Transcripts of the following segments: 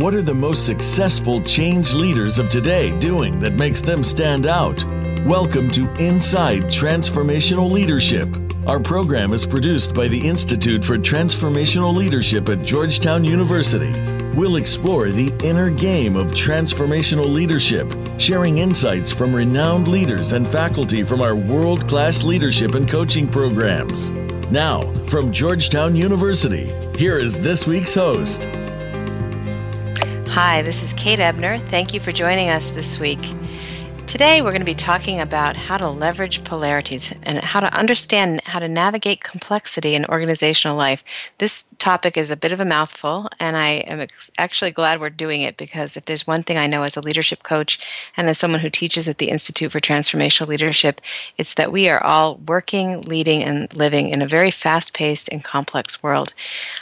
What are the most successful change leaders of today doing that makes them stand out? Welcome to Inside Transformational Leadership. Our program is produced by the Institute for Transformational Leadership at Georgetown University. We'll explore the inner game of transformational leadership, sharing insights from renowned leaders and faculty from our world class leadership and coaching programs. Now, from Georgetown University, here is this week's host. Hi, this is Kate Ebner. Thank you for joining us this week. Today, we're going to be talking about how to leverage polarities and how to understand how to navigate complexity in organizational life. This topic is a bit of a mouthful, and I am ex- actually glad we're doing it because if there's one thing I know as a leadership coach and as someone who teaches at the Institute for Transformational Leadership, it's that we are all working, leading, and living in a very fast paced and complex world.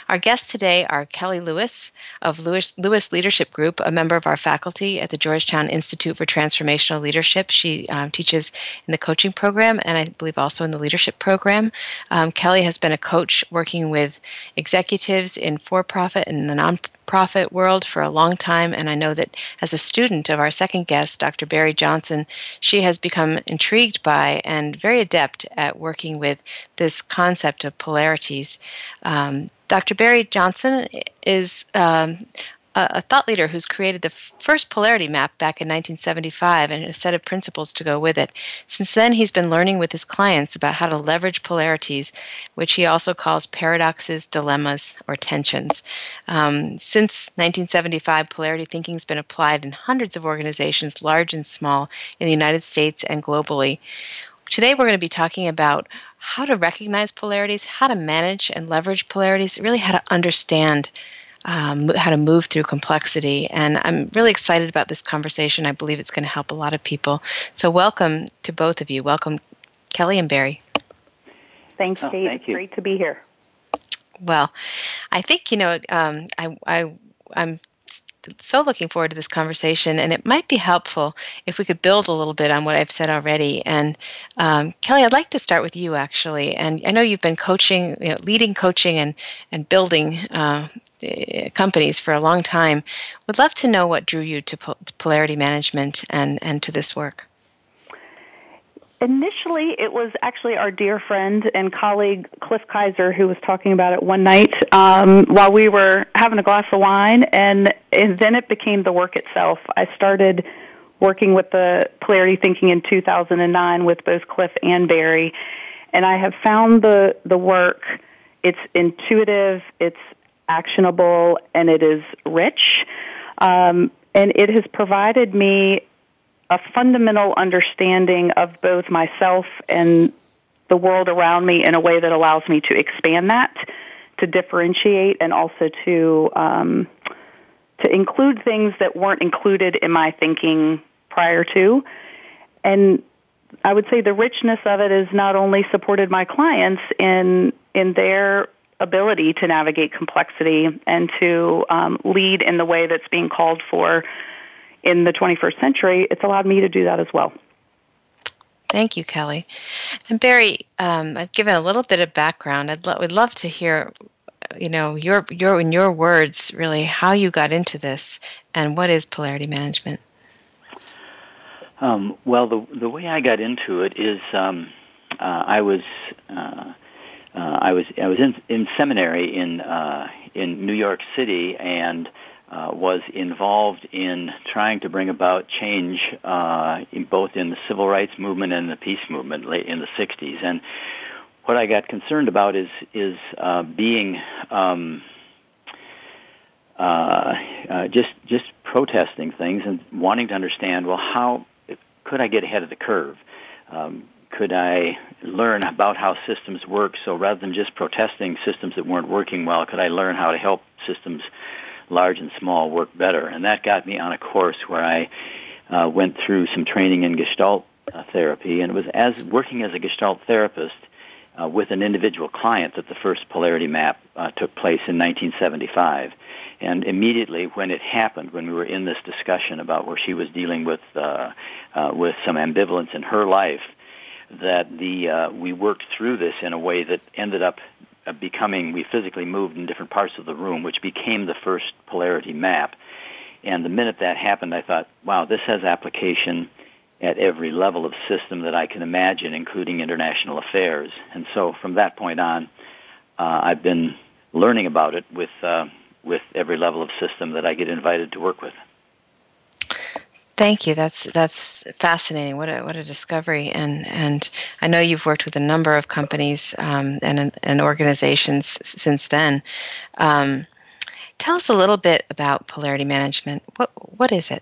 Our guests today are Kelly Lewis of Lewis, Lewis Leadership Group, a member of our faculty at the Georgetown Institute for Transformational Leadership leadership. She um, teaches in the coaching program and I believe also in the leadership program. Um, Kelly has been a coach working with executives in for profit and the nonprofit world for a long time. And I know that as a student of our second guest, Dr. Barry Johnson, she has become intrigued by and very adept at working with this concept of polarities. Um, Dr. Barry Johnson is um, a, thought leader who's created the first polarity map back in 1975 and a set of principles to go with it. Since then, he's been learning with his clients about how to leverage polarities, which he also calls paradoxes, dilemmas, or tensions. Um, since 1975, polarity thinking has been applied in hundreds of organizations, large and small, in the United States and globally. Today, we're going to be talking about how to recognize polarities, how to manage and leverage polarities, really how to understand um, how to move through complexity. And I'm really excited about this conversation. I believe it's going to help a lot of people. So, welcome to both of you. Welcome, Kelly and Barry. Thanks, Kate. Oh, thank you. Great to be here. Well, I think you know um, I, I I'm so looking forward to this conversation, and it might be helpful if we could build a little bit on what I've said already. And um, Kelly, I'd like to start with you actually. And I know you've been coaching, you know, leading coaching and and building uh, companies for a long time. Would love to know what drew you to polarity management and and to this work. Initially, it was actually our dear friend and colleague Cliff Kayser who was talking about it one night um, while we were having a glass of wine, and, and then it became the work itself. I started working with the polarity thinking in 2009 with both Cliff and Barry, and I have found the the work. It's intuitive, it's actionable, and it is rich. Um, and it has provided me a fundamental understanding of both myself and the world around me in a way that allows me to expand that, to differentiate, and also to um, to include things that weren't included in my thinking prior to. And I would say the richness of it has not only supported my clients in in their ability to navigate complexity and to um, lead in the way that's being called for in the 21st century, it's allowed me to do that as well. Thank you, Kelly. And Barry, um, I've given a little bit of background. I'd lo- would love to hear, you know, your your in your words, really, how you got into this and what is polarity management. Um, well, the the way I got into it is um, uh, I was uh, uh, I was I was in in seminary in uh, in New York City and uh, was involved in trying to bring about change uh, in both in the civil rights movement and the peace movement late in the 60s. And what I got concerned about is is uh, being um, uh, uh, just just protesting things and wanting to understand. Well, how could I get ahead of the curve? Um, could I learn about how systems work? So rather than just protesting systems that weren't working well, could I learn how to help systems, large and small, work better? And that got me on a course where I uh, went through some training in Gestalt uh, therapy, and it was as working as a Gestalt therapist uh, with an individual client that the first polarity map uh, took place in 1975. And immediately when it happened, when we were in this discussion about where she was dealing with uh, uh, with some ambivalence in her life, that the uh, we worked through this in a way that ended up becoming we physically moved in different parts of the room, which became the first polarity map. And the minute that happened, I thought, wow, this has application at every level of system that I can imagine, including international affairs. And so from that point on, uh, I've been learning about it with uh, with every level of system that I get invited to work with. Thank you. That's that's fascinating. What a what a discovery. And and I know you've worked with a number of companies um, and and organizations since then. Um, tell us a little bit about polarity management. What what is it?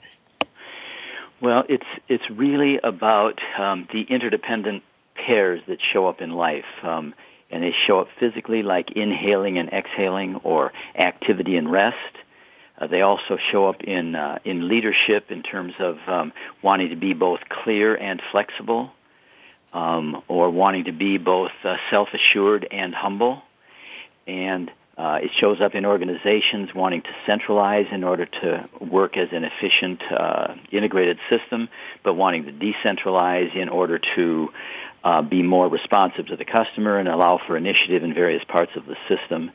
Well, it's it's really about um, the interdependent pairs that show up in life, um, and they show up physically, like inhaling and exhaling, or activity and rest. Uh, they also show up in uh, in leadership in terms of um, wanting to be both clear and flexible, um, or wanting to be both uh, self-assured and humble, and uh, it shows up in organizations wanting to centralize in order to work as an efficient, uh, integrated system, but wanting to decentralize in order to uh, be more responsive to the customer and allow for initiative in various parts of the system.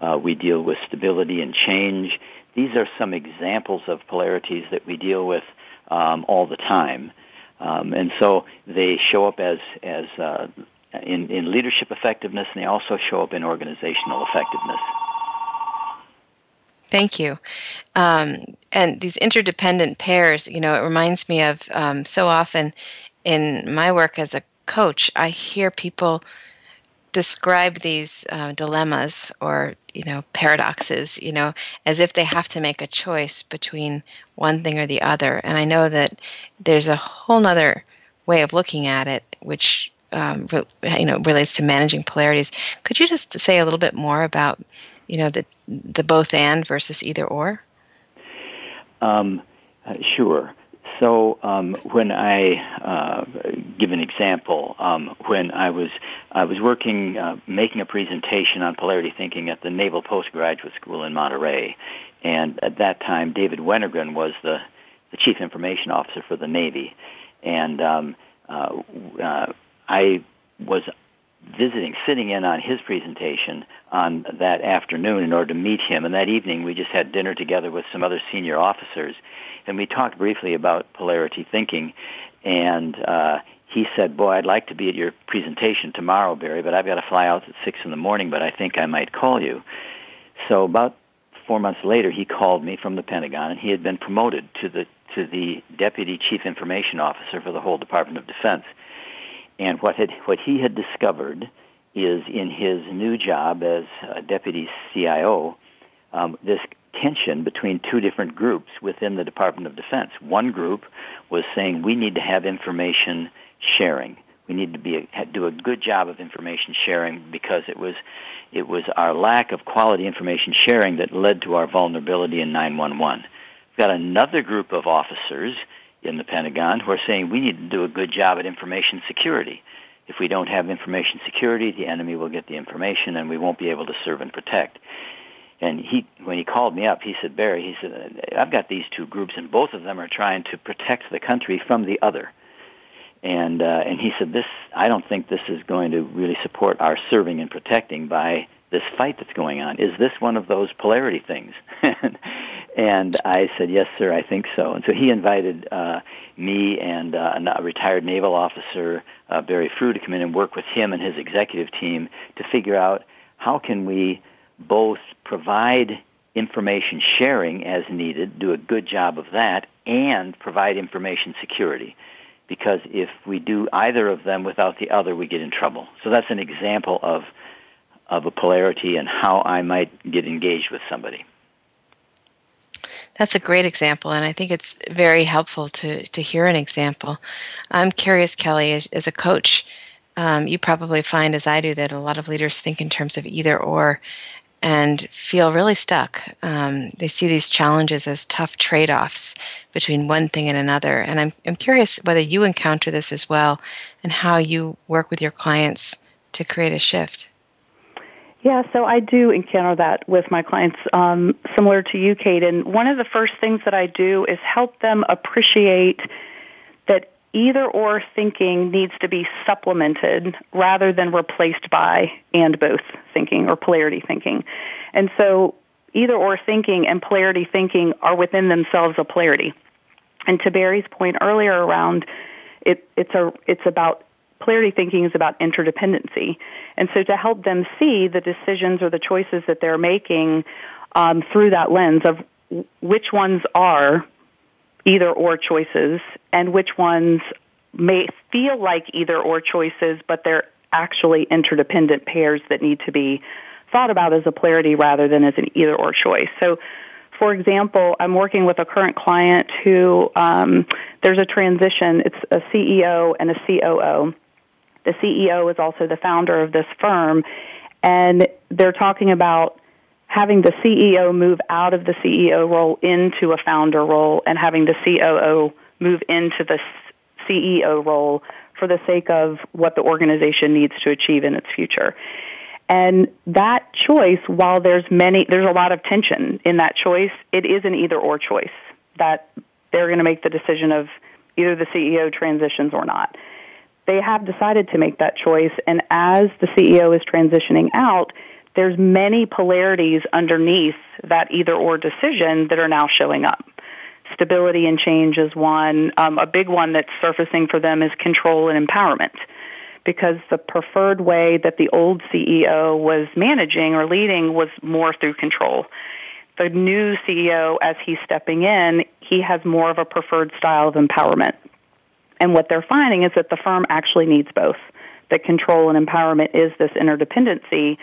Uh, we deal with stability and change. These are some examples of polarities that we deal with um, all the time. Um, and so they show up as, as uh, in, in leadership effectiveness, and they also show up in organizational effectiveness. Thank you. Um, and these interdependent pairs, you know, it reminds me of um, so often in my work as a coach, I hear people describe these uh, dilemmas or you know paradoxes you know as if they have to make a choice between one thing or the other and i know that there's a whole nother way of looking at it which um, re- you know relates to managing polarities. Could you just say a little bit more about you know the the both and versus either or? Um, uh, sure. So um, when I uh, give an example, um, when I was I was working uh, making a presentation on polarity thinking at the Naval Postgraduate School in Monterey, and at that time David Wennergren was the the chief information officer for the Navy, and um, uh, uh, I was visiting, sitting in on his presentation on that afternoon in order to meet him. And that evening, we just had dinner together with some other senior officers, and we talked briefly about polarity thinking. And uh, he said, "Boy, I'd like to be at your presentation tomorrow, Barry, but I've got to fly out at six in the morning. But I think I might call you." So about four months later, he called me from the Pentagon, and he had been promoted to the to the deputy chief information officer for the whole Department of Defense. And what had what he had discovered is in his new job as deputy CIO, um, this tension between two different groups within the Department of Defense. One group was saying we need to have information sharing. We need to be do a good job of information sharing because it was it was our lack of quality information sharing that led to our vulnerability in 911. We've got another group of officers in the Pentagon who are saying we need to do a good job at information security. If we don't have information security, the enemy will get the information and we won't be able to serve and protect. And he, when he called me up, he said, Barry, he said, I've got these two groups and both of them are trying to protect the country from the other. And, uh, and he said, this, I don't think this is going to really support our serving and protecting by this fight that's going on. Is this one of those polarity things? and I said, yes, sir, I think so. And so he invited uh, me and uh, a retired naval officer, uh, Barry Frew, to come in and work with him and his executive team to figure out how can we both provide information sharing as needed, do a good job of that, and provide information security. Because if we do either of them without the other, we get in trouble. So that's an example of of a polarity and how I might get engaged with somebody. That's a great example, and I think it's very helpful to, to hear an example. I'm curious, Kelly, as, as a coach, um, you probably find, as I do, that a lot of leaders think in terms of either or and feel really stuck. Um, they see these challenges as tough trade offs between one thing and another. And I'm, I'm curious whether you encounter this as well and how you work with your clients to create a shift. Yeah, so I do encounter that with my clients, um, similar to you, Kate. And one of the first things that I do is help them appreciate that either or thinking needs to be supplemented rather than replaced by and both thinking or polarity thinking. And so either or thinking and polarity thinking are within themselves a polarity. And to Barry's point earlier around it, it's a it's about polarity thinking is about interdependency. And so to help them see the decisions or the choices that they're making um, through that lens of which ones are either or choices and which ones may feel like either or choices, but they're actually interdependent pairs that need to be thought about as a polarity rather than as an either or choice. So for example, I'm working with a current client who um, there's a transition. It's a CEO and a COO. The CEO is also the founder of this firm, and they're talking about having the CEO move out of the CEO role into a founder role and having the COO move into the CEO role for the sake of what the organization needs to achieve in its future. And that choice, while there's many, there's a lot of tension in that choice, it is an either or choice that they're going to make the decision of either the CEO transitions or not they have decided to make that choice. And as the CEO is transitioning out, there's many polarities underneath that either or decision that are now showing up. Stability and change is one. Um, a big one that's surfacing for them is control and empowerment. Because the preferred way that the old CEO was managing or leading was more through control. The new CEO, as he's stepping in, he has more of a preferred style of empowerment. And what they're finding is that the firm actually needs both. That control and empowerment is this interdependency.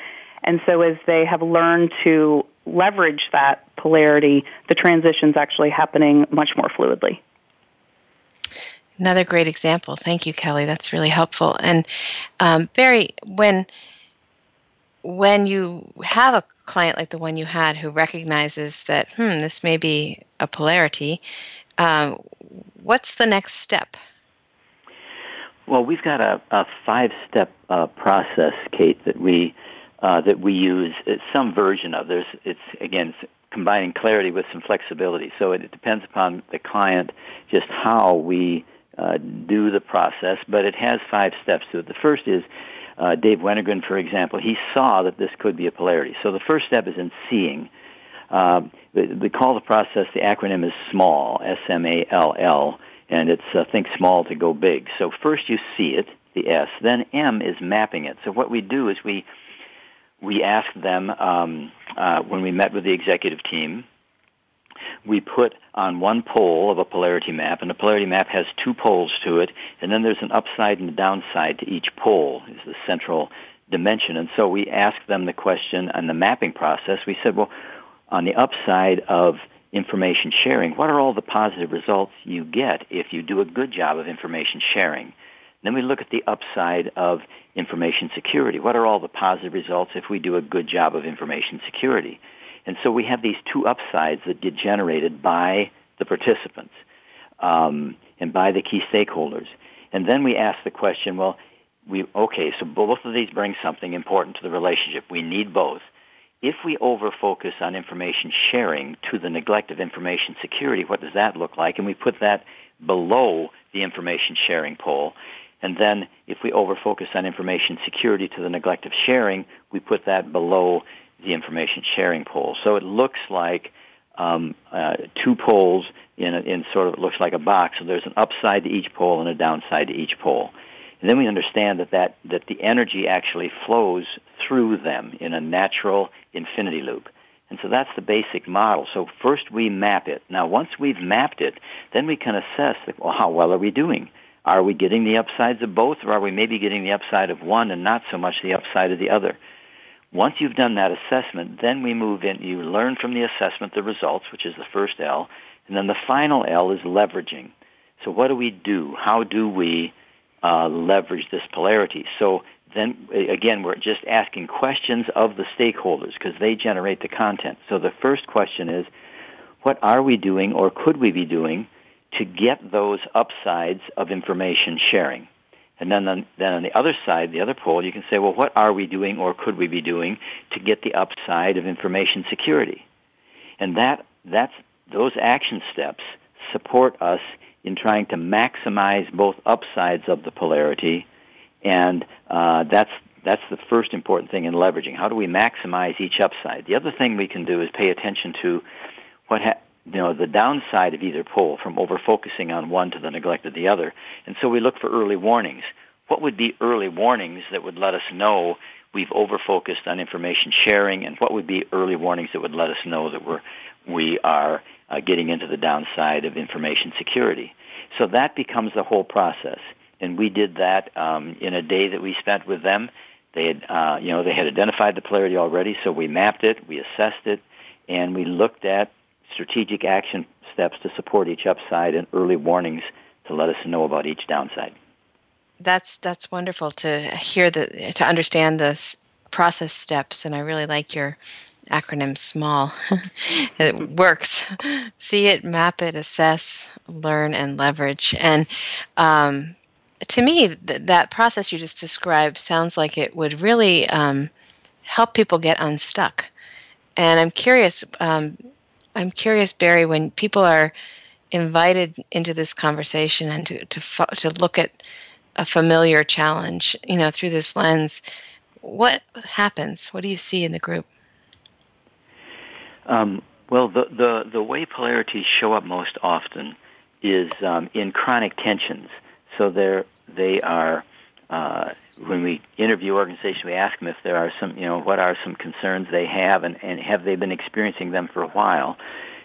And so as they have learned to leverage that polarity, the transition's actually happening much more fluidly. Another great example. Thank you, Kelly. That's really helpful. And um, Barry, when when you have a client like the one you had who recognizes that, hmm, this may be a polarity, um, what's the next step? Well, we've got a, a five-step uh, process, Kate, that we uh, that we use. Some version of. There's it's again it's combining clarity with some flexibility. So it, it depends upon the client just how we uh, do the process, but it has five steps to it. The first is uh, Dave Wennergren, for example. He saw that this could be a polarity. So the first step is in seeing. Uh, we call the process, the acronym is SMALL, S-M-A-L-L and it's uh, think small to go big. So first you see it, the S, then M is mapping it. So what we do is we we asked them um, uh, when we met with the executive team. We put on one pole of a polarity map, and the polarity map has two poles to it, and then there's an upside and a downside to each pole is the central dimension. And so we asked them the question on the mapping process. We said, well, on the upside of information sharing, what are all the positive results you get if you do a good job of information sharing? Then we look at the upside of information security. What are all the positive results if we do a good job of information security? And so we have these two upsides that get generated by the participants um, and by the key stakeholders. And then we ask the question, well, we okay, so both of these bring something important to the relationship. We need both if we over-focus on information sharing to the neglect of information security, what does that look like? And we put that below the information sharing pole. And then if we over-focus on information security to the neglect of sharing, we put that below the information sharing pole. So it looks like um, uh, two poles in, a, in sort of, looks like a box. So there's an upside to each pole and a downside to each pole. And then we understand that, that, that the energy actually flows through them in a natural infinity loop. And so that's the basic model. So first we map it. Now once we've mapped it, then we can assess, well, how well are we doing? Are we getting the upsides of both, or are we maybe getting the upside of one and not so much the upside of the other? Once you've done that assessment, then we move in. You learn from the assessment the results, which is the first L, and then the final L is leveraging. So what do we do? How do we uh, leverage this polarity? So then again, we're just asking questions of the stakeholders because they generate the content. So the first question is, what are we doing or could we be doing to get those upsides of information sharing? And then on, then on the other side, the other pole, you can say, well, what are we doing or could we be doing to get the upside of information security? And that, that's, those action steps support us in trying to maximize both upsides of the polarity and uh, that's that's the first important thing in leveraging. How do we maximize each upside? The other thing we can do is pay attention to what ha- you know the downside of either pole from over focusing on one to the neglect of the other. And so we look for early warnings. What would be early warnings that would let us know we've over focused on information sharing, and what would be early warnings that would let us know that we're we are uh, getting into the downside of information security? So that becomes the whole process and we did that um, in a day that we spent with them. They had, uh, you know, they had identified the polarity already, so we mapped it, we assessed it, and we looked at strategic action steps to support each upside and early warnings to let us know about each downside. That's that's wonderful to hear the to understand the process steps, and I really like your acronym SMALL. it works. See it, map it, assess, learn, and leverage. And um, to me, th- that process you just described sounds like it would really um, help people get unstuck. And I'm curious, um, I'm curious, Barry, when people are invited into this conversation and to to, to look at a familiar challenge, you know, through this lens, what happens? What do you see in the group? Um, well, the, the the way polarities show up most often is um, in chronic tensions. So they're, they are, uh, when we interview organizations, we ask them if there are some, you know, what are some concerns they have and, and have they been experiencing them for a while.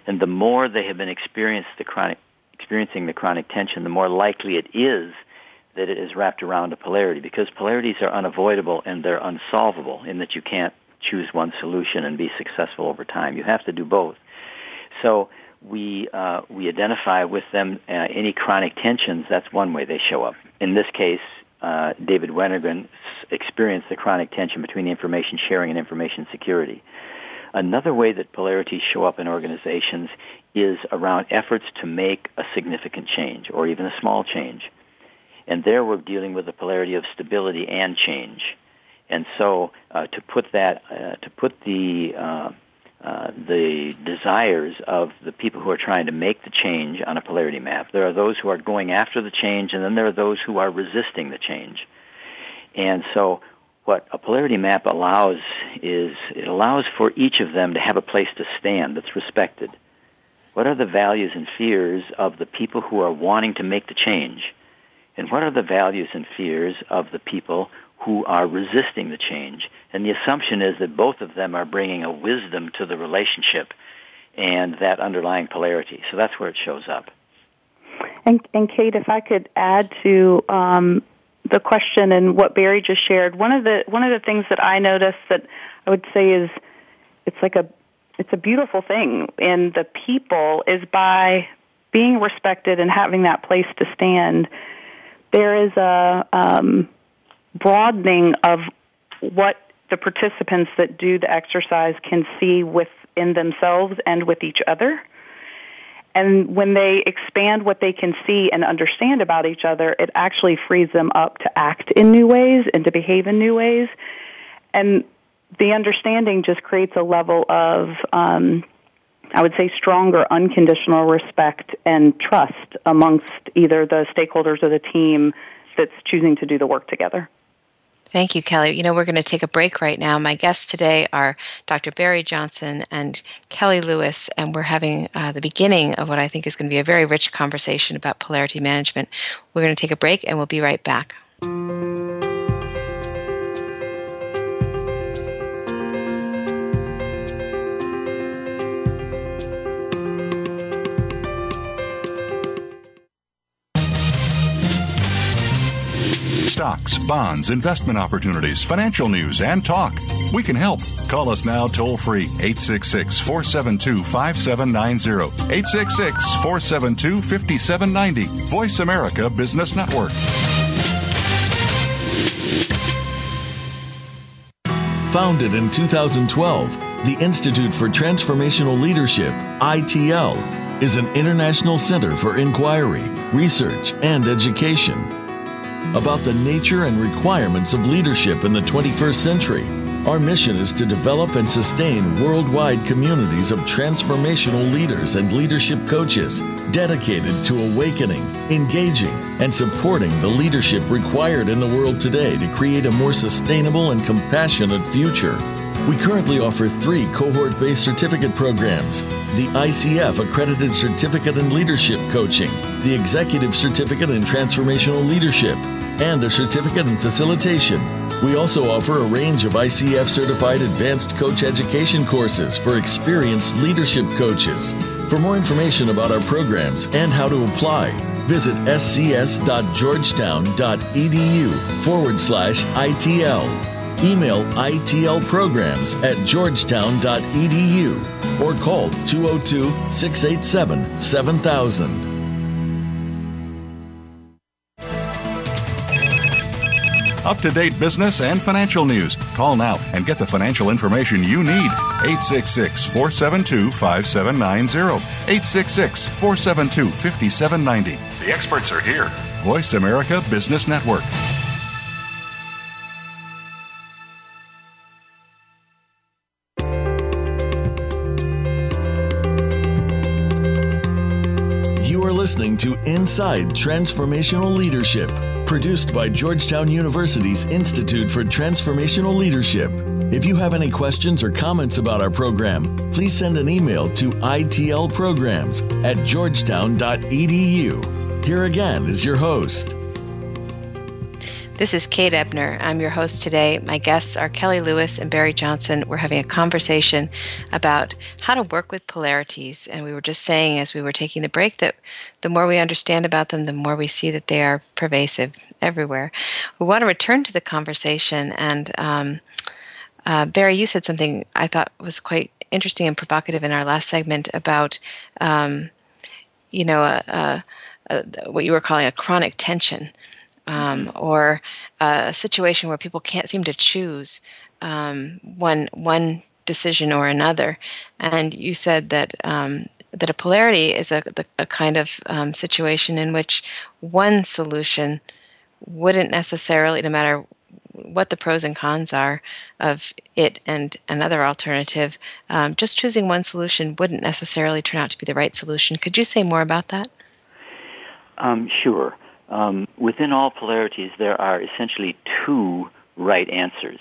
And the more they have been experienced the chronic, experiencing the chronic tension, the more likely it is that it is wrapped around a polarity because polarities are unavoidable and they're unsolvable in that you can't choose one solution and be successful over time. You have to do both. So we uh, we identify with them uh, any chronic tensions. That's one way they show up. In this case, uh, David Wennergren experienced the chronic tension between information sharing and information security. Another way that polarities show up in organizations is around efforts to make a significant change or even a small change. And there we're dealing with the polarity of stability and change. And so uh, to put that, uh, to put the uh, the desires of the people who are trying to make the change on a polarity map. There are those who are going after the change, and then there are those who are resisting the change. And so what a polarity map allows is it allows for each of them to have a place to stand that's respected. What are the values and fears of the people who are wanting to make the change? And what are the values and fears of the people who are resisting the change. And the assumption is that both of them are bringing a wisdom to the relationship and that underlying polarity. So that's where it shows up. And, and Kate, if I could add to um, the question and what Barry just shared, one of the one of the things that I noticed that I would say is it's like a it's a beautiful thing in the people is by being respected and having that place to stand. There is a um, broadening of what the participants that do the exercise can see within themselves and with each other. And when they expand what they can see and understand about each other, it actually frees them up to act in new ways and to behave in new ways. And the understanding just creates a level of, um, I would say, stronger unconditional respect and trust amongst either the stakeholders or the team that's choosing to do the work together. Thank you, Kelly. You know, we're going to take a break right now. My guests today are Dr. Barry Johnson and Kelly Lewis, and we're having uh, the beginning of what I think is going to be a very rich conversation about polarity management. We're going to take a break, and we'll be right back. Stocks, bonds, investment opportunities, financial news, and talk. We can help. Call us now toll free 866 472 5790. 866 472 5790. Voice America Business Network. Founded in 2012, the Institute for Transformational Leadership, ITL, is an international center for inquiry, research, and education about the nature and requirements of leadership in the 21st century. Our mission is to develop and sustain worldwide communities of transformational leaders and leadership coaches dedicated to awakening, engaging, and supporting the leadership required in the world today to create a more sustainable and compassionate future. We currently offer three cohort based certificate programs the ICF Accredited Certificate in Leadership Coaching, the Executive Certificate in Transformational Leadership, and a Certificate in Facilitation. We also offer a range of ICF certified advanced coach education courses for experienced leadership coaches. For more information about our programs and how to apply, visit scs.georgetown.edu forward slash ITL. Email itlprograms at georgetown.edu or call 202 687 7000. Up to date business and financial news. Call now and get the financial information you need. 866 472 5790. 866 472 5790. The experts are here. Voice America Business Network. You are listening to Inside Transformational Leadership, produced by Georgetown University's Institute for Transformational Leadership. If you have any questions or comments about our program, please send an email to itlprograms at georgetown.edu. Here again is your host, this is Kate Ebner. I'm your host today. My guests are Kelly Lewis and Barry Johnson. We're having a conversation about how to work with polarities. And we were just saying as we were taking the break that the more we understand about them, the more we see that they are pervasive everywhere. We want to return to the conversation. And um, uh, Barry, you said something I thought was quite interesting and provocative in our last segment about, um, you know, a, a, a, what you were calling a chronic tension um, or a situation where people can't seem to choose um, one one decision or another. And you said that um, that a polarity is a, a kind of um, situation in which one solution wouldn't necessarily, no matter what the pros and cons are of it and another alternative, um, just choosing one solution wouldn't necessarily turn out to be the right solution. Could you say more about that? Um, sure um, within all polarities, there are essentially two right answers,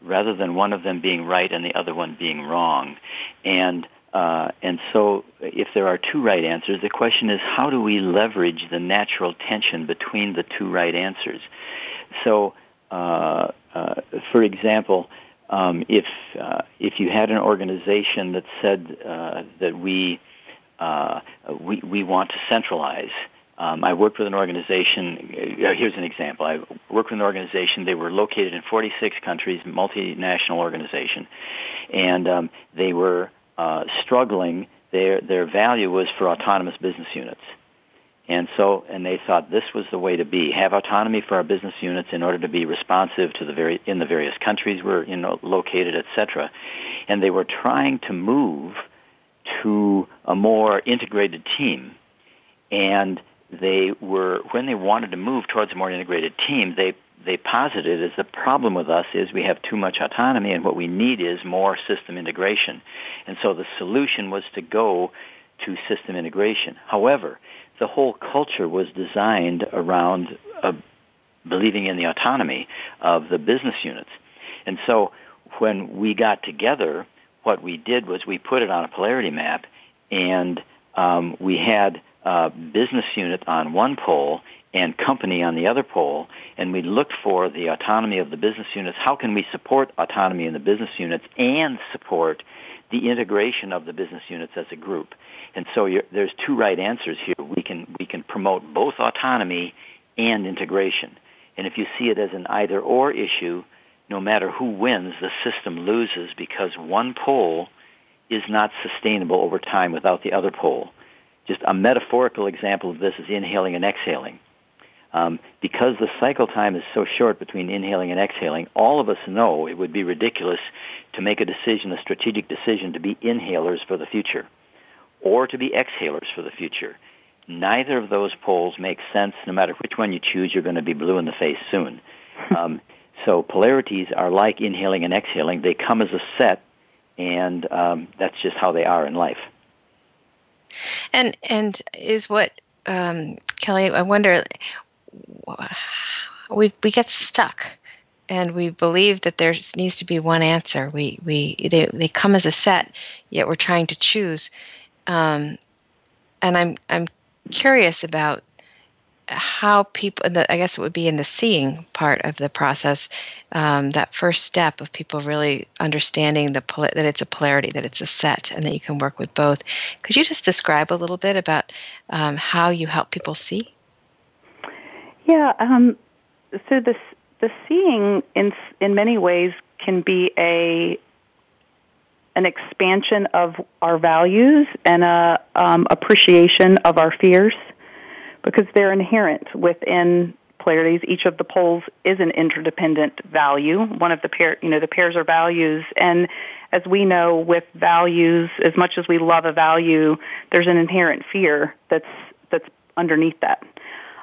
rather than one of them being right and the other one being wrong. And uh, and so, if there are two right answers, the question is how do we leverage the natural tension between the two right answers? So, uh, uh, for example, um, if uh, if you had an organization that said uh, that we uh, we we want to centralize um, I worked with an organization. Uh, here's an example. I worked with an organization. They were located in 46 countries, multinational organization, and um, they were uh, struggling. Their their value was for autonomous business units, and so and they thought this was the way to be: have autonomy for our business units in order to be responsive to the very in the various countries we're you know located, etc. And they were trying to move to a more integrated team, and they were when they wanted to move towards a more integrated team, they they posited as the problem with us is we have too much autonomy and what we need is more system integration. And so the solution was to go to system integration. However, the whole culture was designed around uh, believing in the autonomy of the business units. And so when we got together, what we did was we put it on a polarity map and um, we had uh, business unit on one pole and company on the other pole, and we looked for the autonomy of the business units. How can we support autonomy in the business units and support the integration of the business units as a group? And so there's two right answers here. We can we can promote both autonomy and integration. And if you see it as an either or issue, no matter who wins, the system loses because one pole is not sustainable over time without the other pole. Just a metaphorical example of this is inhaling and exhaling. Um, because the cycle time is so short between inhaling and exhaling, all of us know it would be ridiculous to make a decision, a strategic decision to be inhalers for the future or to be exhalers for the future. Neither of those poles make sense. No matter which one you choose, you're going to be blue in the face soon. Um, so polarities are like inhaling and exhaling. They come as a set, and um, that's just how they are in life. And and is what um, Kelly? I wonder. We we get stuck, and we believe that there needs to be one answer. We we they they come as a set, yet we're trying to choose. Um, and I'm I'm curious about how people i guess it would be in the seeing part of the process um, that first step of people really understanding the that it's a polarity that it's a set and that you can work with both. Could you just describe a little bit about um, how you help people see? Yeah um, so the the seeing in in many ways can be a an expansion of our values and a um, appreciation of our fears because they're inherent within polarities. Each of the poles is an interdependent value. One of the pair, you know, the pairs are values, and as we know, with values, as much as we love a value, there's an inherent fear that's that's underneath that.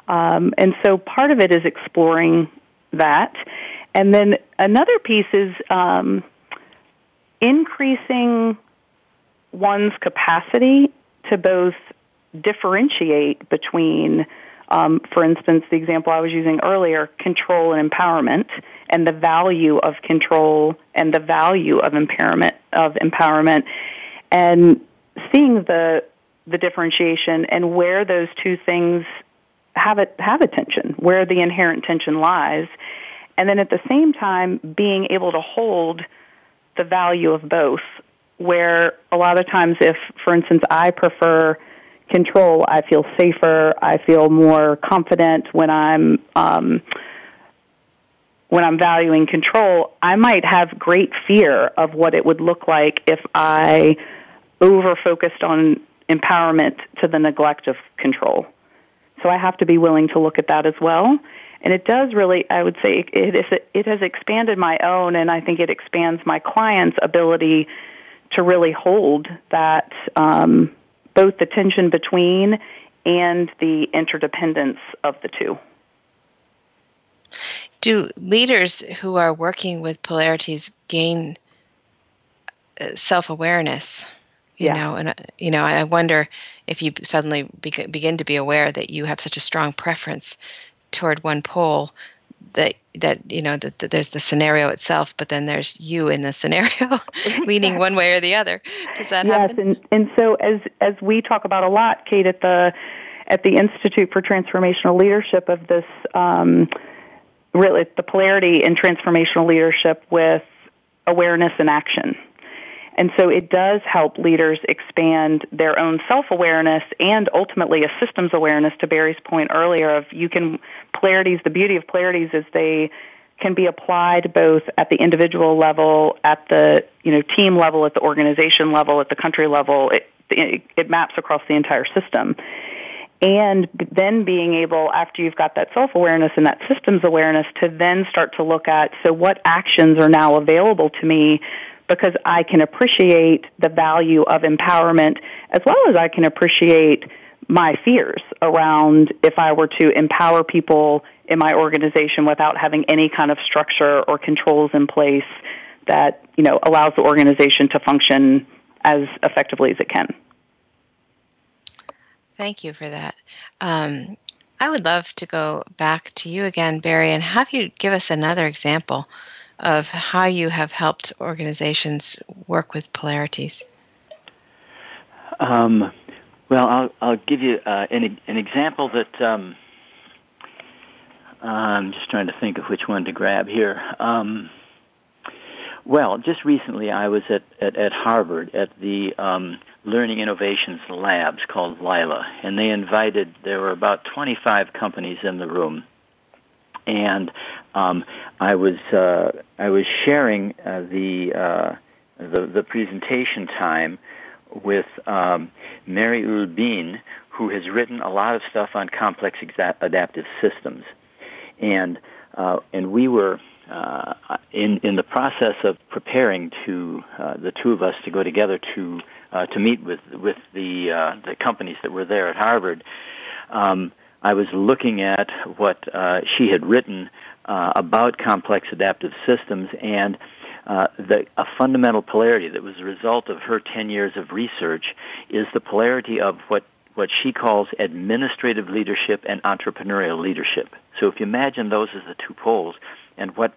Um, and so part of it is exploring that, and then another piece is um, increasing one's capacity to both differentiate between, um, for instance, the example I was using earlier, control and empowerment, and the value of control and the value of empowerment of empowerment, and seeing the the differentiation and where those two things have have a tension, where the inherent tension lies, and then at the same time being able to hold the value of both. Where a lot of times, if, for instance, I prefer control, I feel safer, I feel more confident when I'm um, when I'm valuing control. I might have great fear of what it would look like if I over focused on empowerment to the neglect of control. So I have to be willing to look at that as well and it does really i would say it, is, it has expanded my own and i think it expands my clients ability to really hold that um, both the tension between and the interdependence of the two do leaders who are working with polarities gain uh, self-awareness you yeah. know and uh, you know i wonder if you suddenly begin to be aware that you have such a strong preference toward one pole that that you know that, that, there's the scenario itself but then there's you in the scenario leaning one way or the other. Does that yes, happen? yes and and so as as we talk about a lot kate at the at the institute for transformational leadership of this um, really the polarity in transformational leadership with awareness and action and so it does help leaders expand their own self-awareness and ultimately a systems awareness to Barry's point earlier of you can, polarities, the beauty of polarities is they can be applied both at the individual level, at the, you know, team level, at the organization level, at the country level. It, it, it maps across the entire system and then being able after you've got that self-awareness and that systems awareness to then start to look at so what actions are now available to me because I can appreciate the value of empowerment as well as I can appreciate my fears around if I were to empower people in my organization without having any kind of structure or controls in place that, you know, allows the organization to function as effectively as it can. Thank you for that. Um, I would love to go back to you again, Barry, and have you give us another example of how you have helped organizations work with polarities? Um, well, I'll, I'll give you uh, an, an example that um, I'm just trying to think of which one to grab here. Um, well, just recently I was at, at, at Harvard at the um, Learning Innovations Labs called LILA, and they invited, there were about 25 companies in the room and um, I was uh, I was sharing uh, the, uh, the the presentation time with um, Mary Uhl-Bien, who has written a lot of stuff on complex exa- adaptive systems, and uh, and we were uh, in in the process of preparing to uh, the two of us to go together to to meet with with the uh, the companies that were there at Harvard. Um, I was looking at what uh, she had written uh, about complex adaptive systems and uh, the, a fundamental polarity that was a result of her 10 years of research is the polarity of what, what she calls administrative leadership and entrepreneurial leadership. So if you imagine those as the two poles, and what,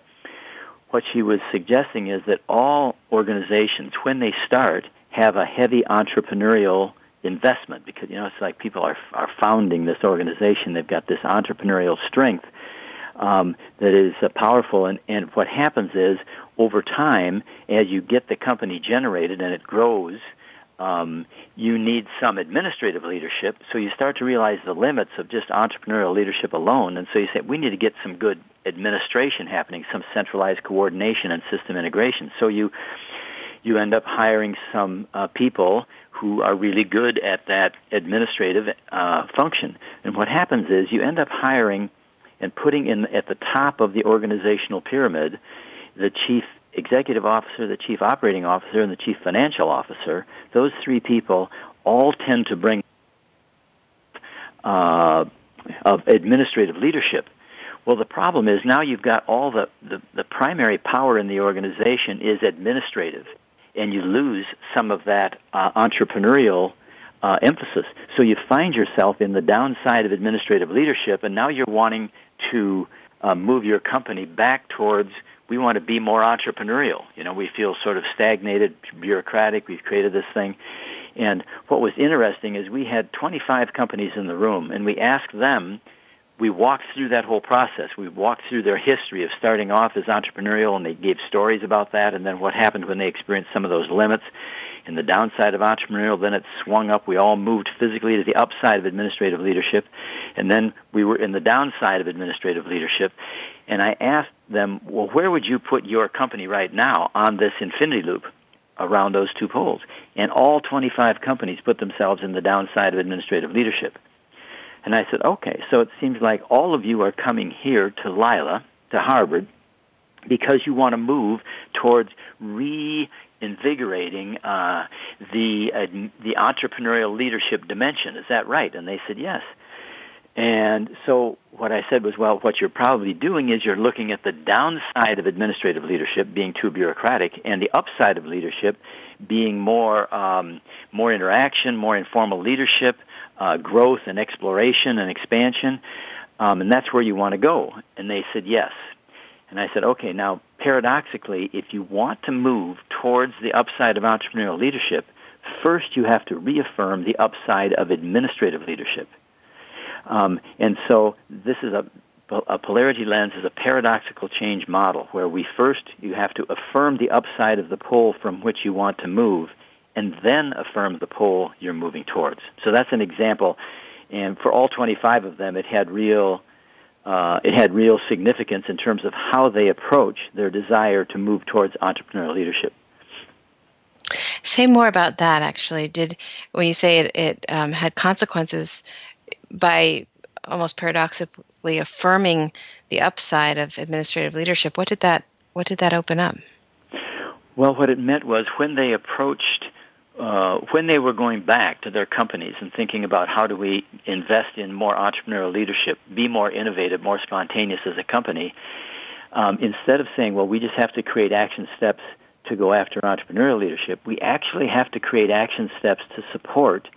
what she was suggesting is that all organizations, when they start, have a heavy entrepreneurial investment because you know it's like people are are founding this organization. They've got this entrepreneurial strength um, that is uh, powerful, and and what happens is over time, as you get the company generated and it grows. Um, you need some administrative leadership, so you start to realize the limits of just entrepreneurial leadership alone, and so you say we need to get some good administration happening, some centralized coordination and system integration. So you you end up hiring some uh, people who are really good at that administrative uh, function. And what happens is you end up hiring and putting in at the top of the organizational pyramid the chief executive officer, the chief operating officer, and the chief financial officer. Those three people all tend to bring uh, of administrative leadership. Well, the problem is now you've got all the, the, the primary power in the organization is administrative and you lose some of that uh, entrepreneurial uh, emphasis. So you find yourself in the downside of administrative leadership, and now you're wanting to uh, move your company back towards we want to be more entrepreneurial. You know, we feel sort of stagnated, bureaucratic. We've created this thing. And what was interesting is we had 25 companies in the room, and we asked them we walked through that whole process. We walked through their history of starting off as entrepreneurial, and they gave stories about that, and then what happened when they experienced some of those limits and the downside of entrepreneurial. Then it swung up. We all moved physically to the upside of administrative leadership, and then we were in the downside of administrative leadership. And I asked them, well, where would you put your company right now on this infinity loop? around those two poles. And all 25 companies put themselves in the downside of administrative leadership. And I said, okay, so it seems like all of you are coming here to Lila, to Harvard, because you want to move towards reinvigorating uh, the uh, the entrepreneurial leadership dimension. Is that right? And they said yes. And so what I said was, well, what you're probably doing is you're looking at the downside of administrative leadership being too bureaucratic, and the upside of leadership being more um, more interaction, more informal leadership, uh, growth and exploration and expansion, um, and that's where you want to go. And they said yes. And I said, okay, now paradoxically, if you want to move towards the upside of entrepreneurial leadership, first you have to reaffirm the upside of administrative leadership. Um, and so this is a, a polarity lens is a paradoxical change model where we first you have to affirm the upside of the pole from which you want to move and then affirm the pole you're moving towards. So that's an example. And for all 25 of them, it had real, uh, it had real significance in terms of how they approach their desire to move towards entrepreneurial leadership. Say more about that. Actually, did when you say it, it um, had consequences by almost paradoxically affirming the upside of administrative leadership. What did that What did that open up? Well, what it meant was when they approached uh, when they were going back to their companies and thinking about how do we invest in more entrepreneurial leadership, be more innovative, more spontaneous as a company, um, instead of saying, well, we just have to create action steps to go after entrepreneurial leadership, we actually have to create action steps to support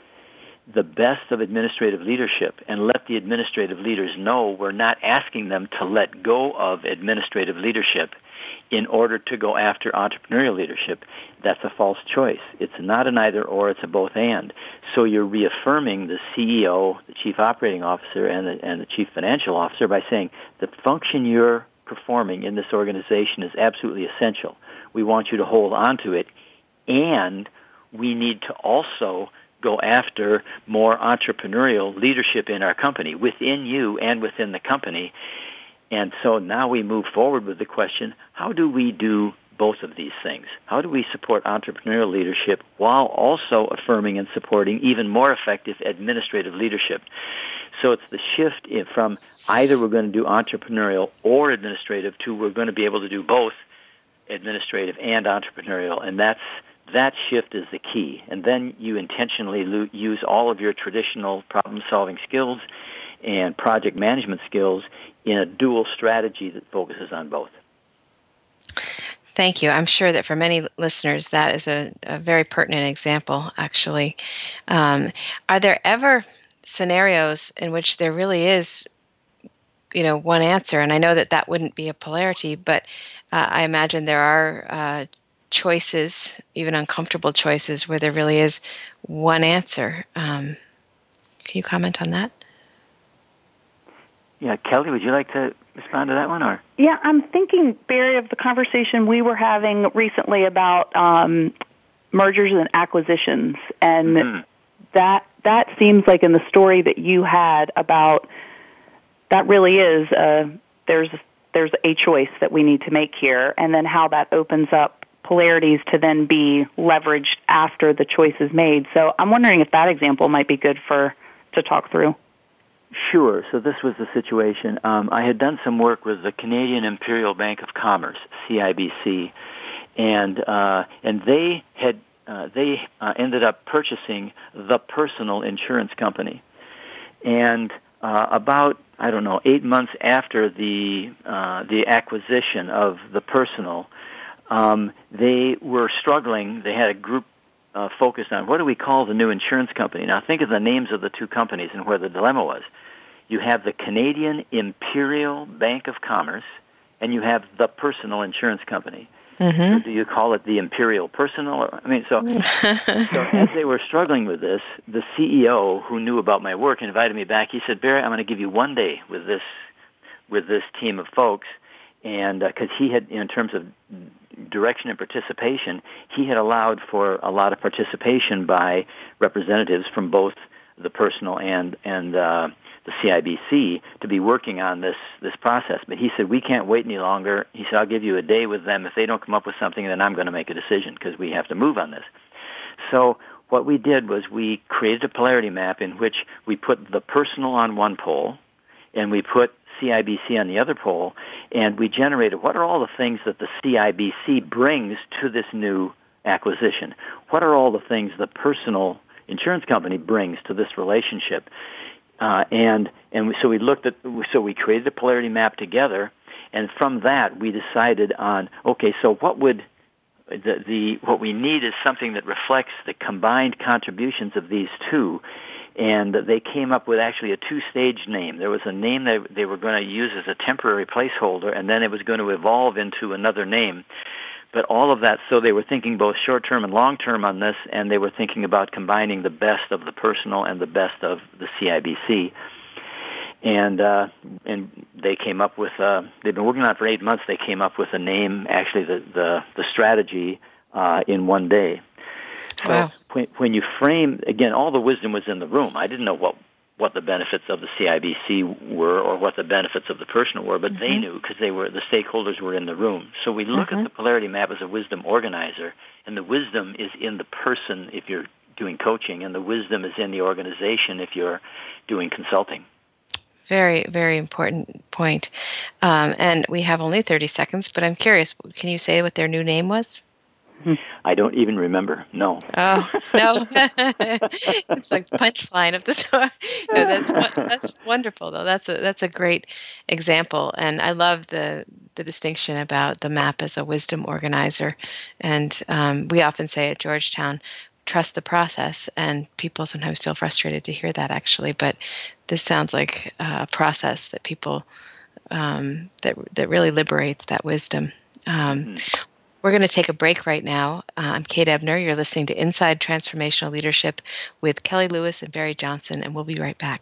the best of administrative leadership and let the administrative leaders know we're not asking them to let go of administrative leadership in order to go after entrepreneurial leadership. That's a false choice. It's not an either or, it's a both and. So you're reaffirming the CEO, the chief operating officer, and the, and the chief financial officer by saying the function you're performing in this organization is absolutely essential. We want you to hold on to it, and we need to also go after more entrepreneurial leadership in our company, within you and within the company, And so now we move forward with the question, how do we do both of these things? How do we support entrepreneurial leadership while also affirming and supporting even more effective administrative leadership? So it's the shift from either we're going to do entrepreneurial or administrative to we're going to be able to do both administrative and entrepreneurial. And that's that shift is the key. And then you intentionally lo- use all of your traditional problem solving skills and project management skills in a dual strategy that focuses on both. Thank you. I'm sure that for many listeners, that is a, a very pertinent example, actually. Um, are there ever scenarios in which there really is, you know, one answer? And I know that that wouldn't be a polarity, but uh, I imagine there are uh, choices, even uncomfortable choices, where there really is one answer. Um, can you comment on that? Yeah, Kelly, would you like to respond to that one, or? Yeah, I'm thinking, Barry, of the conversation we were having recently about um, mergers and acquisitions, and mm-hmm. that that seems like in the story that you had about that really is uh, there's there's a choice that we need to make here, and then how that opens up polarities to then be leveraged after the choice is made. So I'm wondering if that example might be good for to talk through. Sure. So this was the situation. Um, I had done some work with the Canadian Imperial Bank of Commerce, CIBC, and uh, and they had uh, they uh, ended up purchasing the personal insurance company, and uh, about I don't know eight months after the uh, the acquisition of the personal, um, they were struggling. They had a group uh, focused on what do we call the new insurance company. Now think of the names of the two companies and where the dilemma was. You have the Canadian Imperial Bank of Commerce, and you have the personal insurance company. Mm-hmm. So do you call it the Imperial Personal? Or, I mean, so, so as they were struggling with this, the CEO who knew about my work invited me back. He said, "Barry, I'm going to give you one day with this with this team of folks." And because uh, he had, in terms of direction and participation, he had allowed for a lot of participation by representatives from both the personal and and uh, the CIBC to be working on this this process. But he said we can't wait any longer. He said I'll give you a day with them. If they don't come up with something, then I'm going to make a decision because we have to move on this. So what we did was we created a polarity map in which we put the personal on one pole, and we put CIBC on the other pole, and we generated what are all the things that the CIBC brings to this new acquisition? What are all the things the personal insurance company brings to this relationship? Uh, and and so we looked at so we created a polarity map together, and from that we decided on okay, so what would the, the what we need is something that reflects the combined contributions of these two, and they came up with actually a two-stage name. There was a name that they were going to use as a temporary placeholder, and then it was going to evolve into another name. But all of that, so they were thinking both short-term and long-term on this, and they were thinking about combining the best of the personal and the best of the CIBC. And uh, and they came up with uh, they've been working on it for eight months. They came up with a name, actually the the, the strategy uh, in one day. So wow. When, when you frame again, all the wisdom was in the room. I didn't know what what the benefits of the CIBC were or what the benefits of the personal were, but mm-hmm. they knew because they were the stakeholders were in the room. So we look mm-hmm. at the polarity map as a wisdom organizer, and the wisdom is in the person if you're doing coaching, and the wisdom is in the organization if you're doing consulting. Very, very important point. Um, and we have only 30 seconds, but I'm curious, can you say what their new name was? I don't even remember. No. Oh no! it's like the punchline of the story. No, that's that's wonderful though. That's a that's a great example, and I love the the distinction about the map as a wisdom organizer. And um, we often say at Georgetown, trust the process, and people sometimes feel frustrated to hear that actually. But this sounds like a process that people um, that that really liberates that wisdom. Um, mm-hmm. We're going to take a break right now. Uh, I'm Kate Ebner. You're listening to Inside Transformational Leadership with Kelly Lewis and Barry Johnson, and we'll be right back.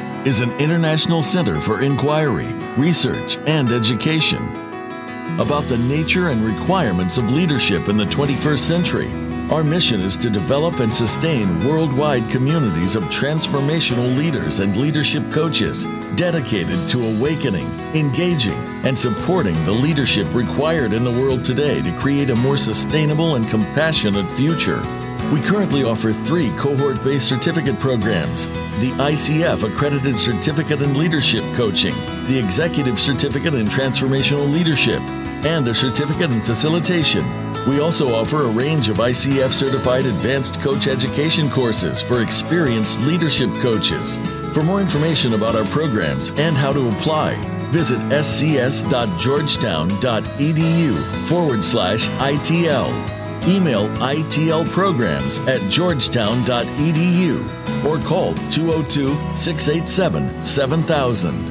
is an international center for inquiry, research, and education about the nature and requirements of leadership in the 21st century. Our mission is to develop and sustain worldwide communities of transformational leaders and leadership coaches dedicated to awakening, engaging, and supporting the leadership required in the world today to create a more sustainable and compassionate future. We currently offer three cohort based certificate programs the ICF Accredited Certificate in Leadership Coaching, the Executive Certificate in Transformational Leadership, and a Certificate in Facilitation. We also offer a range of ICF certified advanced coach education courses for experienced leadership coaches. For more information about our programs and how to apply, visit scs.georgetown.edu forward slash ITL. Email itlprograms at georgetown.edu or call 202 687 7000.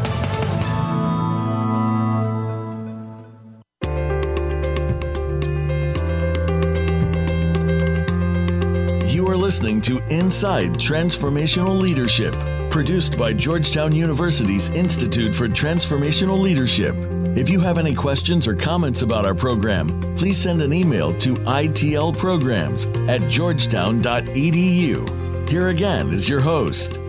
Listening to Inside Transformational Leadership, produced by Georgetown University's Institute for Transformational Leadership. If you have any questions or comments about our program, please send an email to itlprograms at georgetown.edu. Here again is your host.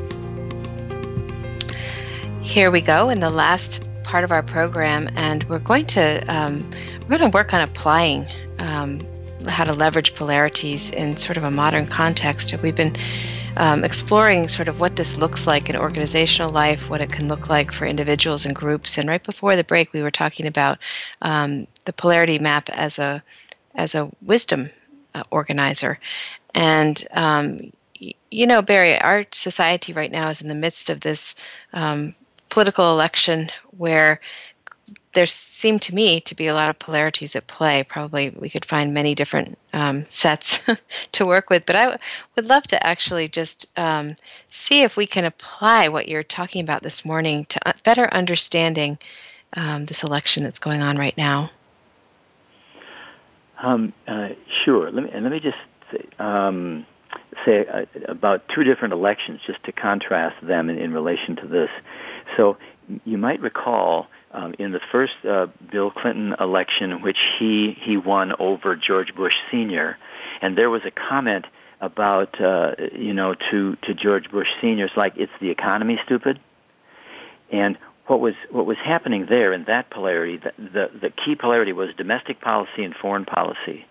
Here we go in the last part of our program, and we're going to um, we're going to work on applying um, how to leverage polarities in sort of a modern context. We've been um, exploring sort of what this looks like in organizational life, what it can look like for individuals and groups. And right before the break, we were talking about um, the polarity map as a as a wisdom uh, organizer, and um, y- you know, Barry, our society right now is in the midst of this um, political election where there seem to me to be a lot of polarities at play. Probably we could find many different um, sets to work with, but I w- would love to actually just um, see if we can apply what you're talking about this morning to better understanding um, this election that's going on right now. Um, uh, sure. Let me and let me just say, um, say uh, about two different elections, just to contrast them in, in relation to this. So you might recall um, in the first uh, Bill Clinton election, which he he won over George Bush Senior, and there was a comment about uh, you know to to George Bush it's like it's the economy, stupid. And what was what was happening there in that polarity, the, the the key polarity was domestic policy and foreign policy,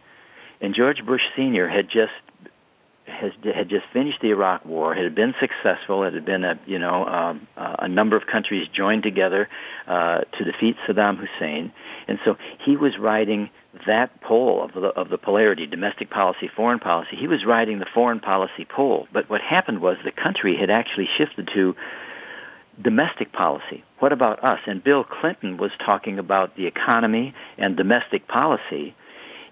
and George Bush Senior had just has had just finished the Iraq War. Had been successful. It had been a you know um, uh, a number of countries joined together uh, to defeat Saddam Hussein, and so he was riding that pole of the of the polarity, domestic policy, foreign policy. He was riding the foreign policy pole. But what happened was the country had actually shifted to domestic policy. What about us? And Bill Clinton was talking about the economy and domestic policy,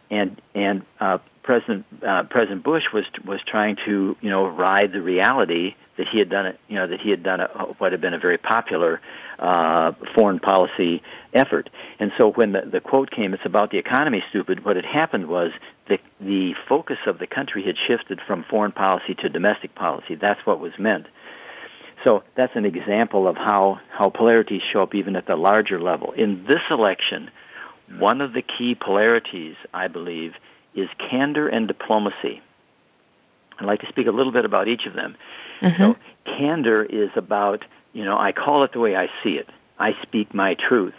and and uh, President uh, President Bush was was trying to you know ride the reality that he had done it you know that he had done a, what had been a very popular uh, foreign policy effort. And so when the, the quote came, "It's about the economy, stupid," what had happened was the the focus of the country had shifted from foreign policy to domestic policy. That's what was meant. So that's an example of how, how polarities show up even at the larger level. In this election, one of the key polarities, I believe, is candor and diplomacy. I'd like to speak a little bit about each of them. Mm-hmm. So candor is about, you know, I call it the way I see it. I speak my truth.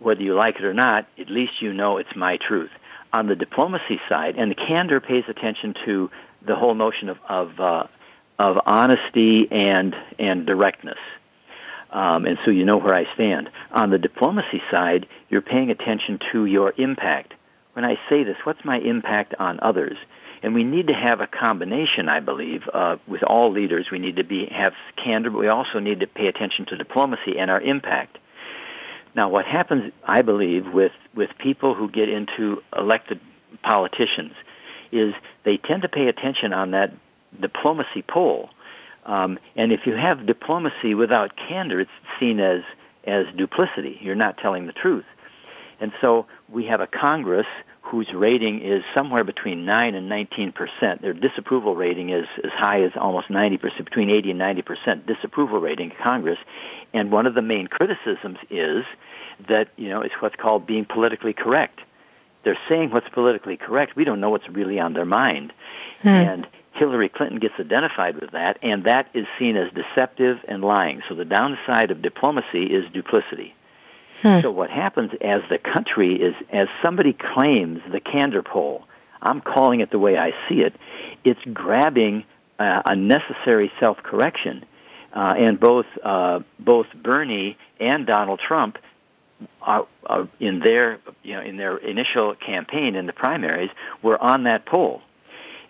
whether you like it or not, at least you know it's my truth. On the diplomacy side, and the candor pays attention to the whole notion of of, uh, of honesty and and directness. Um, and so you know where I stand. On the diplomacy side, you're paying attention to your impact. When I say this, what's my impact on others? And we need to have a combination, I believe, uh, with all leaders. We need to be have candor, but we also need to pay attention to diplomacy and our impact. Now, what happens, I believe, with with people who get into elected politicians is they tend to pay attention on that diplomacy pole. Um, and if you have diplomacy without candor, it's seen as as duplicity. You're not telling the truth. And so we have a Congress whose rating is somewhere between 9 and 19 percent. Their disapproval rating is as high as almost 90 percent, between 80 and 90 percent disapproval rating in Congress. And one of the main criticisms is that, you know, it's what's called being politically correct. They're saying what's politically correct. We don't know what's really on their mind. Hmm. And Hillary Clinton gets identified with that, and that is seen as deceptive and lying. So the downside of diplomacy is duplicity. Hmm. So what happens as the country is, as somebody claims the candor pole, I'm calling it the way I see it, it's grabbing uh, unnecessary self-correction. Uh, and both uh, both Bernie and Donald Trump are, are in their you know in their initial campaign in the primaries were on that pole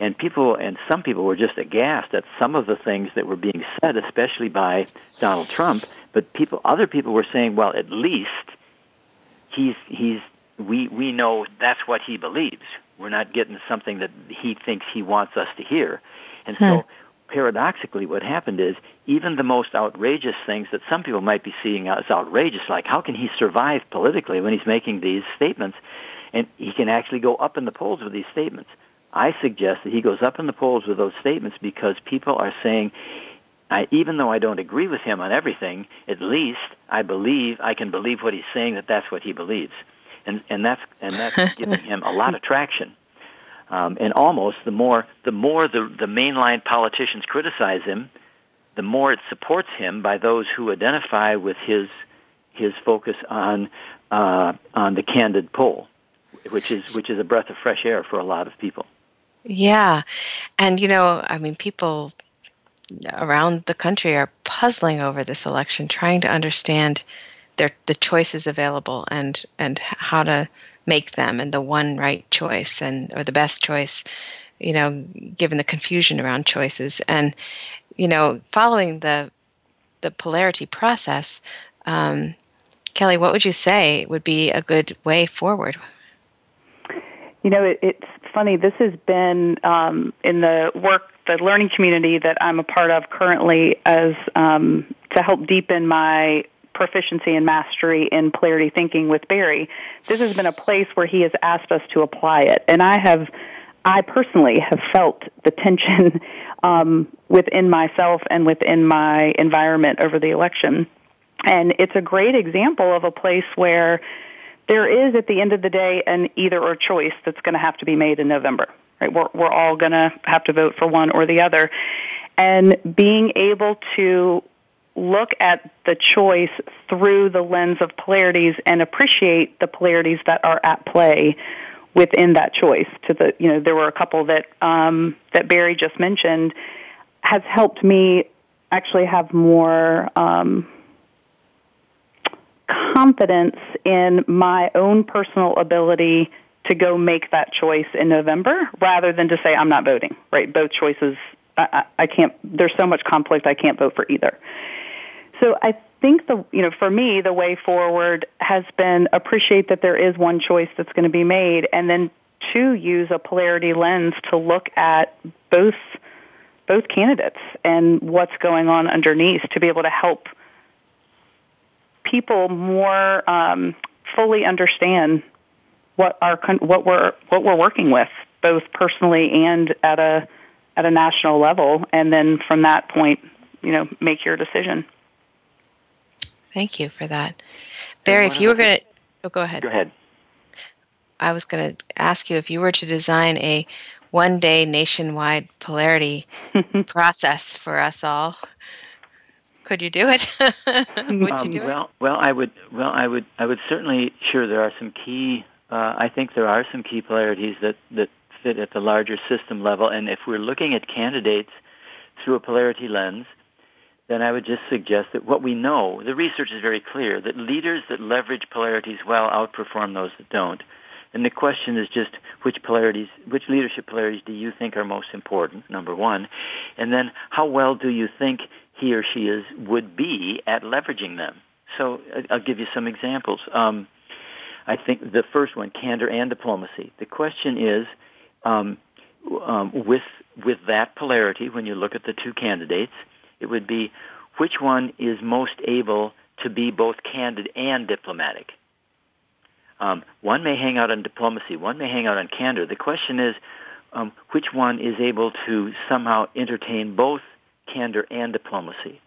and people and some people were just aghast at some of the things that were being said especially by Donald Trump. But people other people were saying well at least he's he's we we know that's what he believes. We're not getting something that he thinks he wants us to hear. And hmm. so paradoxically what happened is even the most outrageous things that some people might be seeing as outrageous like how can he survive politically when he's making these statements? And he can actually go up in the polls with these statements I suggest that he goes up in the polls with those statements because people are saying, I, even though I don't agree with him on everything, at least I believe I can believe what he's saying that that's what he believes, and and that's and that's giving him a lot of traction. Um, and almost the more the more the the mainline politicians criticize him, the more it supports him by those who identify with his his focus on uh, on the candid pole, which is which is a breath of fresh air for a lot of people. Yeah. And, you know, I mean, people around the country are puzzling over this election, trying to understand their the choices available and and how to make them and the one right choice and or the best choice, you know, given the confusion around choices. And, you know, following the the polarity process, um, Kelly, what would you say would be a good way forward? You know, it, it's funny. This has been um, in the work, the learning community that I'm a part of currently, as um, to help deepen my proficiency and mastery in polarity thinking with Barry. This has been a place where he has asked us to apply it, and I have, I personally have felt the tension um, within myself and within my environment over the election. And it's a great example of a place where there is at the end of the day an either or choice that's going to have to be made in November. Right? We're we're all going to have to vote for one or the other. And being able to look at the choice through the lens of polarities and appreciate the polarities that are at play within that choice. To the you know there were a couple that um, that Barry just mentioned has helped me actually have more um, confidence in my own personal ability to go make that choice in November rather than to say I'm not voting, right? Both choices, I, I can't, there's so much conflict, I can't vote for either. So I think the, you know, for me, the way forward has been appreciate that there is one choice that's going to be made and then to use a polarity lens to look at both, both candidates and what's going on underneath to be able to help people more um, fully understand what our what we're what we're working with, both personally and at a at a national level, and then from that point, you know, make your decision. Thank you for that, Barry. If you were going to, oh, go ahead. Go ahead. I was going to ask you if you were to design a one-day nationwide polarity process for us all Could you do it? would um, you do well, it? Well, I would. Well, I would. I would certainly. Sure, there are some key. Uh, I think there are some key polarities that that fit at the larger system level, and if we're looking at candidates through a polarity lens, then I would just suggest that what we know, the research is very clear that leaders that leverage polarities well outperform those that don't. And the question is just which polarities, which leadership polarities do you think are most important, number one? And then how well do you think he or she is, would be at leveraging them? So I'll give you some examples. Um, I think the first one, candor and diplomacy. The question is, um, um, with with that polarity, when you look at the two candidates, it would be which one is most able to be both candid and diplomatic. Um, one may hang out on diplomacy, one may hang out on candor. The question is, um, which one is able to somehow entertain both candor and diplomacy?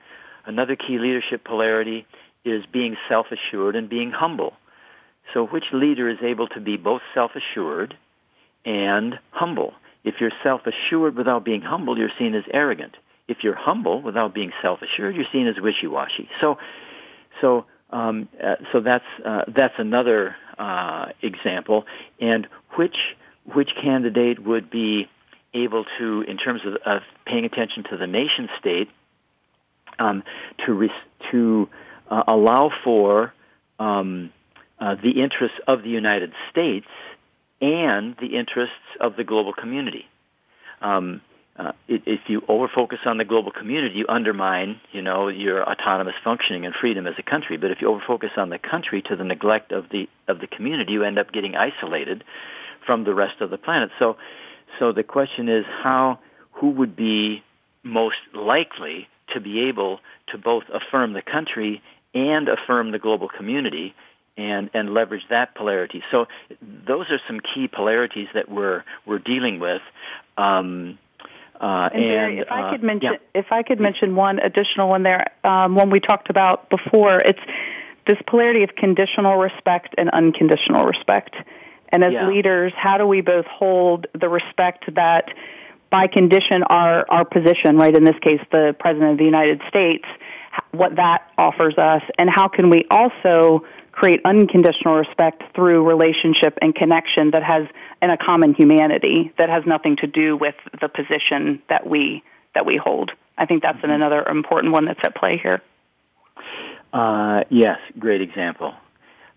Another key leadership polarity is being self-assured and being humble. So which leader is able to be both self-assured and humble? If you're self-assured without being humble, you're seen as arrogant. If you're humble without being self-assured, you're seen as wishy-washy. So, so, um, uh, so that's uh, that's another uh, example. And which which candidate would be able to, in terms of, of paying attention to the nation state, um, to to uh, allow for um, uh, the interests of the United States and the interests of the global community. Um, uh, if you overfocus on the global community, you undermine, you know, your autonomous functioning and freedom as a country. But if you overfocus on the country to the neglect of the of the community, you end up getting isolated from the rest of the planet. So, so the question is, how who would be most likely to be able to both affirm the country and affirm the global community and, and leverage that polarity. So those are some key polarities that we're, we're dealing with. Um, uh, and, Barry, if I uh, could mention, yeah. if I could mention one additional one there, um, one we talked about before, it's this polarity of conditional respect and unconditional respect. And as Yeah. leaders, how do we both hold the respect that by condition our, our position, right, in this case the President of the United States, what that offers us, and how can we also create unconditional respect through relationship and connection that has and a common humanity that has nothing to do with the position that we that we hold. I think that's an, another important one that's at play here. Uh, yes, great example.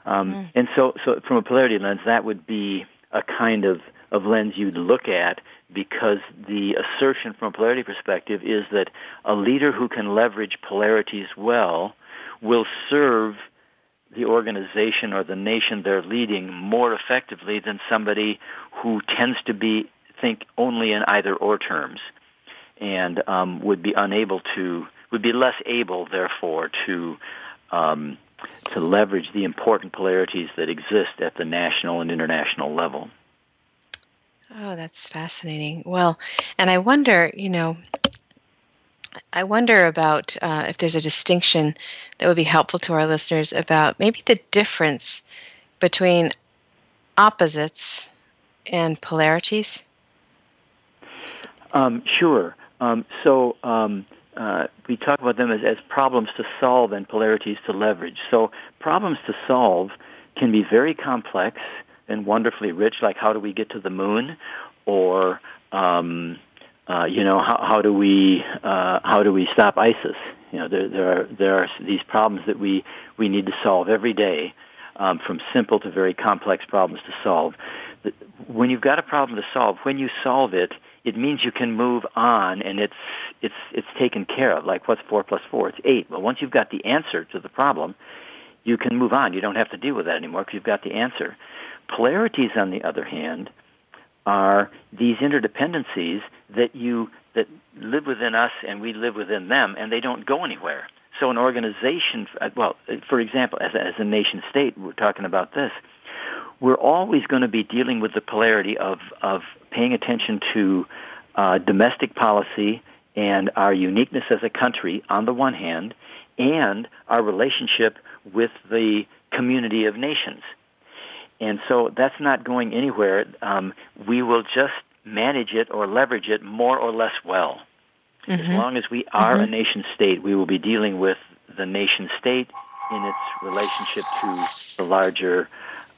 Um, And so, so from a polarity lens, that would be a kind of, of lens you'd look at because the assertion from a polarity perspective is that a leader who can leverage polarities well will serve the organization or the nation they're leading more effectively than somebody who tends to be think only in either or terms and um, would be unable to would be less able therefore to um, to leverage the important polarities that exist at the national and international level. Oh, that's fascinating. Well, and I wonder, you know, I wonder about uh, if there's a distinction that would be helpful to our listeners about maybe the difference between opposites and polarities. Um, sure. Um, so um, uh, we talk about them as, as problems to solve and polarities to leverage. So problems to solve can be very complex and wonderfully rich, like how do we get to the moon, or um, uh, you know how, how do we uh, how do we stop ISIS? You know there there are there are these problems that we we need to solve every day, um, from simple to very complex problems to solve. When you've got a problem to solve, when you solve it, it means you can move on and it's it's it's taken care of. Like what's four plus four? It's eight. Well, once you've got the answer to the problem, you can move on. You don't have to deal with that anymore because you've got the answer. Polarities, on the other hand, are these interdependencies that you that live within us and we live within them, and they don't go anywhere. So an organization, uh, well, for example, as, as a nation state, we're talking about this. We're always going to be dealing with the polarity of of paying attention to uh, domestic policy and our uniqueness as a country on the one hand, and our relationship with the community of nations. And so that's not going anywhere. Um, we will just manage it or leverage it more or less well. Mm-hmm. As long as we are mm-hmm. a nation state, we will be dealing with the nation state in its relationship to the larger,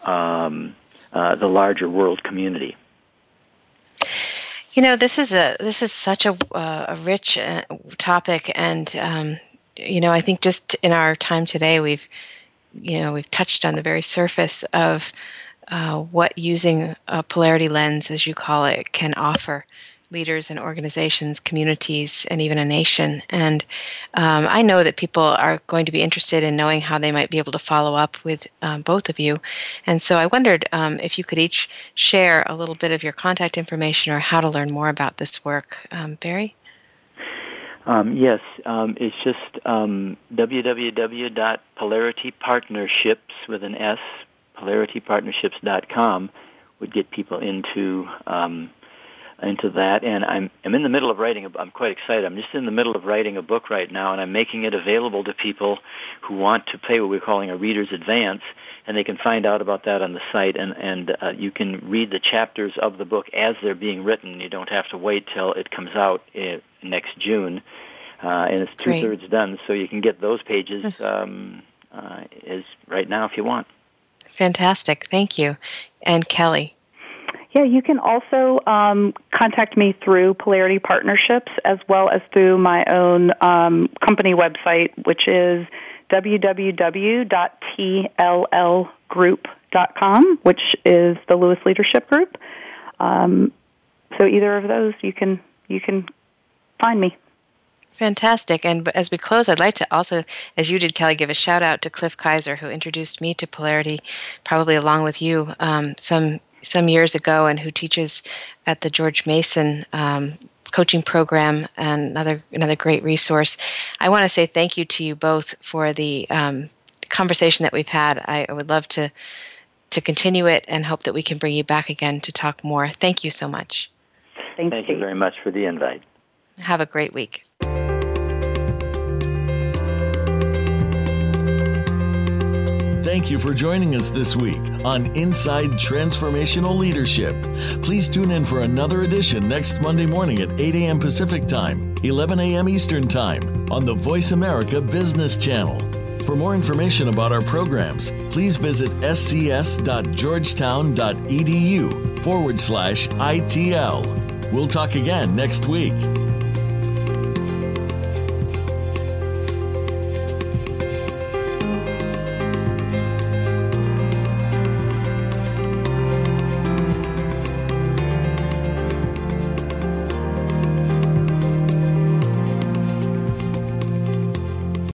um, uh, the larger world community. You know, this is a this is such a, uh, a rich uh, topic, and um, you know, I think just in our time today, we've you know we've touched on the very surface of uh, what using a polarity lens, as you call it, can offer leaders and organizations, communities, and even a nation. And um, I know that people are going to be interested in knowing how they might be able to follow up with um, both of you. And so I wondered um, if you could each share a little bit of your contact information or how to learn more about this work. Um, Barry? Um, yes, um, it's just um, www.polaritypartnerships with an S, polaritypartnerships.com would get people into um, into that. And I'm I'm in the middle of writing. A, I'm quite excited. I'm just in the middle of writing a book right now, and I'm making it available to people who want to pay what we're calling a reader's advance, and they can find out about that on the site. And and uh, you can read the chapters of the book as they're being written. You don't have to wait till it comes out uh, next June. Uh, and it's two thirds done, so you can get those pages um, uh, is right now if you want. Fantastic, thank you, and Kelly. Yeah, you can also um, contact me through Polarity Partnerships as well as through my own um, company website, which is www.tllgroup.com, which is the Lewis Leadership Group. Um, so either of those, you can you can find me. Fantastic. And as we close, I'd like to also, as you did, Kelly, give a shout out to Cliff Kayser, who introduced me to Polarity, probably along with you, um, some some years ago and who teaches at the George Mason um, coaching program and another another great resource. I want to say thank you to you both for the um, conversation that we've had. I, I would love to to continue it and hope that we can bring you back again to talk more. Thank you so much. Thank, thank you very much for the invite. Have a great week. Thank you for joining us this week on Inside Transformational Leadership. Please tune in for another edition next Monday morning at 8 a.m. Pacific Time, 11 a.m. Eastern Time on the Voice America Business Channel. For more information about our programs, please visit scs.georgetown.edu forward slash ITL. We'll talk again next week.